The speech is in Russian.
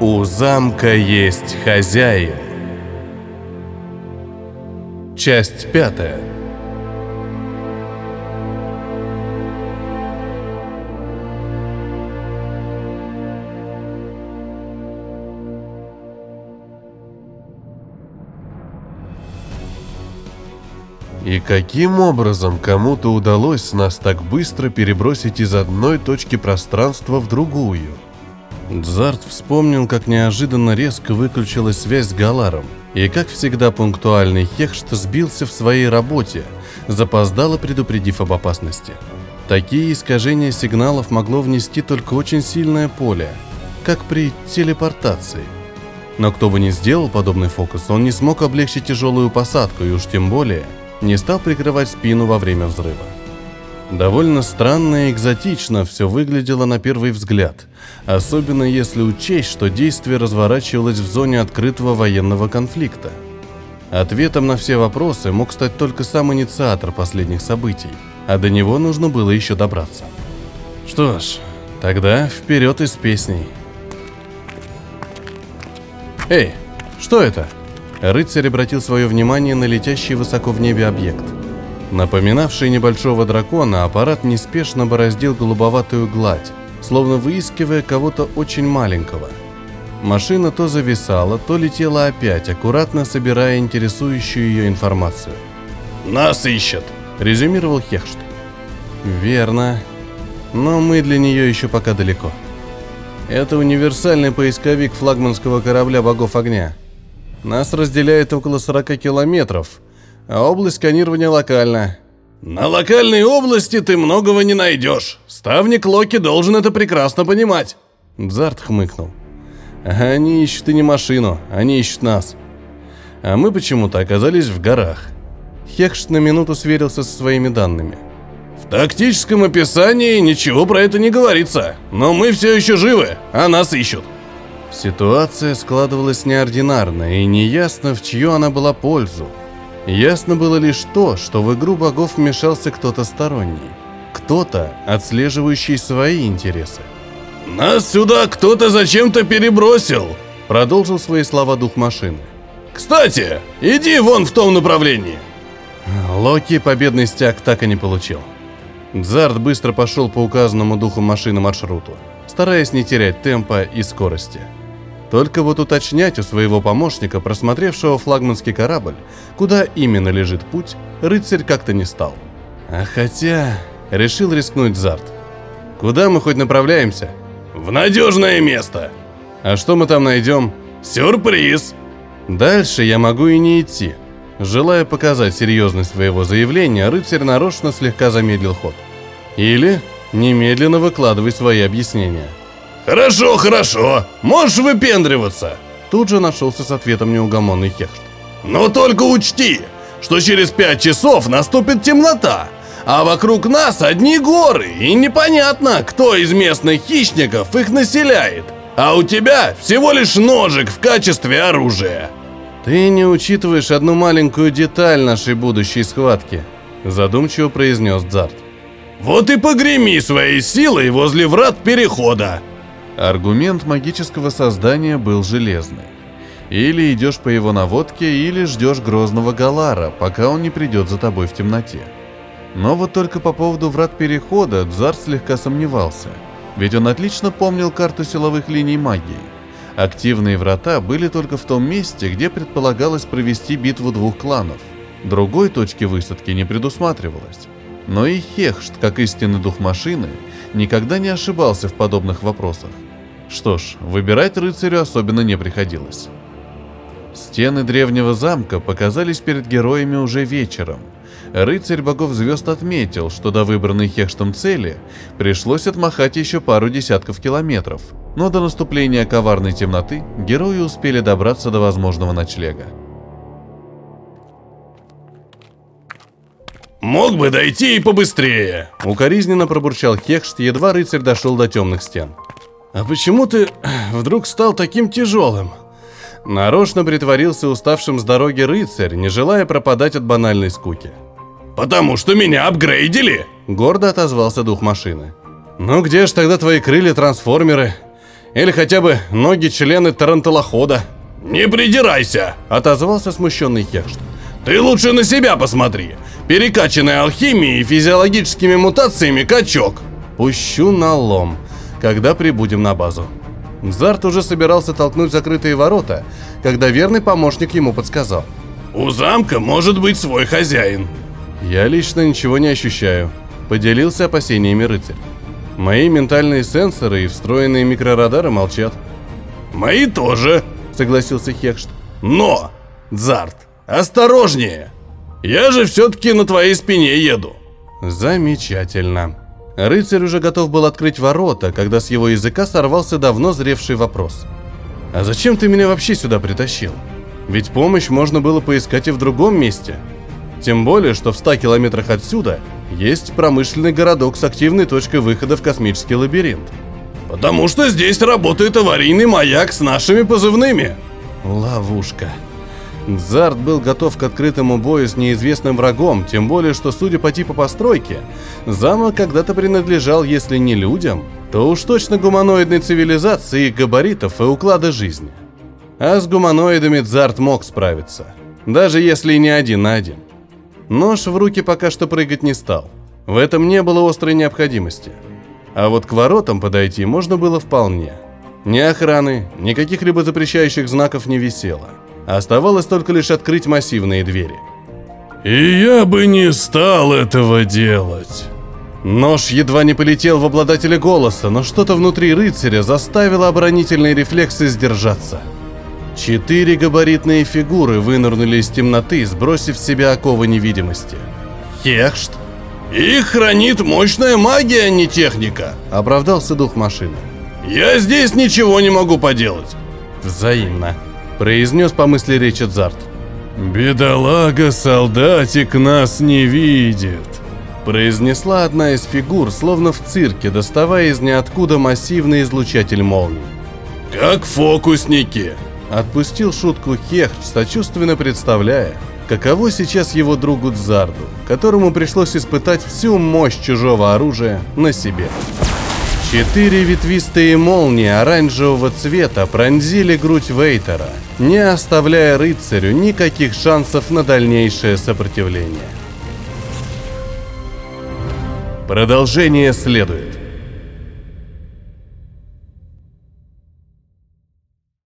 У замка есть хозяин. Часть пятая. И каким образом кому-то удалось нас так быстро перебросить из одной точки пространства в другую? Дзарт вспомнил, как неожиданно резко выключилась связь с Галаром, и, как всегда, пунктуальный Хехшт сбился в своей работе, запоздало предупредив об опасности. Такие искажения сигналов могло внести только очень сильное поле, как при телепортации. Но кто бы ни сделал подобный фокус, он не смог облегчить тяжелую посадку, и уж тем более не стал прикрывать спину во время взрыва. Довольно странно и экзотично все выглядело на первый взгляд, особенно если учесть, что действие разворачивалось в зоне открытого военного конфликта. Ответом на все вопросы мог стать только сам инициатор последних событий, а до него нужно было еще добраться. Что ж, тогда вперед из песней. Эй, что это? Рыцарь обратил свое внимание на летящий высоко в небе объект – Напоминавший небольшого дракона, аппарат неспешно бороздил голубоватую гладь, словно выискивая кого-то очень маленького. Машина то зависала, то летела опять, аккуратно собирая интересующую ее информацию. «Нас ищут», — резюмировал Хехшт. «Верно. Но мы для нее еще пока далеко. Это универсальный поисковик флагманского корабля богов огня. Нас разделяет около 40 километров — а область сканирования локальна. На локальной области ты многого не найдешь. Ставник Локи должен это прекрасно понимать. Дзарт хмыкнул. Они ищут и не машину, они ищут нас. А мы почему-то оказались в горах. Хекшт на минуту сверился со своими данными. В тактическом описании ничего про это не говорится, но мы все еще живы, а нас ищут. Ситуация складывалась неординарно, и неясно, в чью она была пользу. Ясно было лишь то, что в игру богов вмешался кто-то сторонний. Кто-то, отслеживающий свои интересы. «Нас сюда кто-то зачем-то перебросил!» Продолжил свои слова дух машины. «Кстати, иди вон в том направлении!» Локи победный стяг так и не получил. Дзард быстро пошел по указанному духу машины маршруту, стараясь не терять темпа и скорости. Только вот уточнять у своего помощника, просмотревшего флагманский корабль, куда именно лежит путь, рыцарь как-то не стал. А хотя... Решил рискнуть Зарт. Куда мы хоть направляемся? В надежное место. А что мы там найдем? Сюрприз. Дальше я могу и не идти. Желая показать серьезность своего заявления, рыцарь нарочно слегка замедлил ход. Или немедленно выкладывай свои объяснения. «Хорошо, хорошо, можешь выпендриваться!» Тут же нашелся с ответом неугомонный Хехт. «Но только учти, что через пять часов наступит темнота, а вокруг нас одни горы, и непонятно, кто из местных хищников их населяет. А у тебя всего лишь ножик в качестве оружия». «Ты не учитываешь одну маленькую деталь нашей будущей схватки», задумчиво произнес Дзарт. «Вот и погреми своей силой возле врат перехода. Аргумент магического создания был железный. Или идешь по его наводке, или ждешь грозного Галара, пока он не придет за тобой в темноте. Но вот только по поводу врат перехода Дзар слегка сомневался, ведь он отлично помнил карту силовых линий магии. Активные врата были только в том месте, где предполагалось провести битву двух кланов. Другой точки высадки не предусматривалось. Но и Хехшт, как истинный дух машины, никогда не ошибался в подобных вопросах. Что ж, выбирать рыцарю особенно не приходилось. Стены древнего замка показались перед героями уже вечером. Рыцарь богов звезд отметил, что до выбранной Хештом цели пришлось отмахать еще пару десятков километров, но до наступления коварной темноты герои успели добраться до возможного ночлега. «Мог бы дойти и побыстрее!» Укоризненно пробурчал Хехшт, едва рыцарь дошел до темных стен. «А почему ты вдруг стал таким тяжелым?» Нарочно притворился уставшим с дороги рыцарь, не желая пропадать от банальной скуки. «Потому что меня апгрейдили!» Гордо отозвался дух машины. «Ну где ж тогда твои крылья-трансформеры? Или хотя бы ноги-члены таранталохода. «Не придирайся!» — отозвался смущенный Хехшт. «Ты лучше на себя посмотри! Перекачанный алхимией и физиологическими мутациями качок!» «Пущу на лом, когда прибудем на базу». Зарт уже собирался толкнуть закрытые ворота, когда верный помощник ему подсказал. «У замка может быть свой хозяин». «Я лично ничего не ощущаю», — поделился опасениями рыцарь. «Мои ментальные сенсоры и встроенные микрорадары молчат». «Мои тоже», — согласился Хекшт. «Но, Зарт, осторожнее! Я же все-таки на твоей спине еду». «Замечательно», Рыцарь уже готов был открыть ворота, когда с его языка сорвался давно зревший вопрос. «А зачем ты меня вообще сюда притащил? Ведь помощь можно было поискать и в другом месте. Тем более, что в 100 километрах отсюда есть промышленный городок с активной точкой выхода в космический лабиринт. «Потому что здесь работает аварийный маяк с нашими позывными». «Ловушка», Зарт был готов к открытому бою с неизвестным врагом, тем более, что, судя по типу постройки, замок когда-то принадлежал, если не людям, то уж точно гуманоидной цивилизации их габаритов и уклада жизни. А с гуманоидами Зарт мог справиться, даже если и не один на один. Нож в руки пока что прыгать не стал. В этом не было острой необходимости. А вот к воротам подойти можно было вполне. Ни охраны, ни каких-либо запрещающих знаков не висело. Оставалось только лишь открыть массивные двери. «И я бы не стал этого делать». Нож едва не полетел в обладателя голоса, но что-то внутри рыцаря заставило оборонительные рефлексы сдержаться. Четыре габаритные фигуры вынырнули из темноты, сбросив с себя оковы невидимости. «Хехшт!» «Их хранит мощная магия, а не техника», — оправдался дух машины. «Я здесь ничего не могу поделать». «Взаимно», произнес по мысли речь Эдзарт. «Бедолага-солдатик нас не видит», произнесла одна из фигур, словно в цирке, доставая из ниоткуда массивный излучатель молний. «Как фокусники!» Отпустил шутку Хехч, сочувственно представляя, каково сейчас его другу Дзарду, которому пришлось испытать всю мощь чужого оружия на себе. Четыре ветвистые молнии оранжевого цвета пронзили грудь Вейтера, не оставляя рыцарю никаких шансов на дальнейшее сопротивление. Продолжение следует.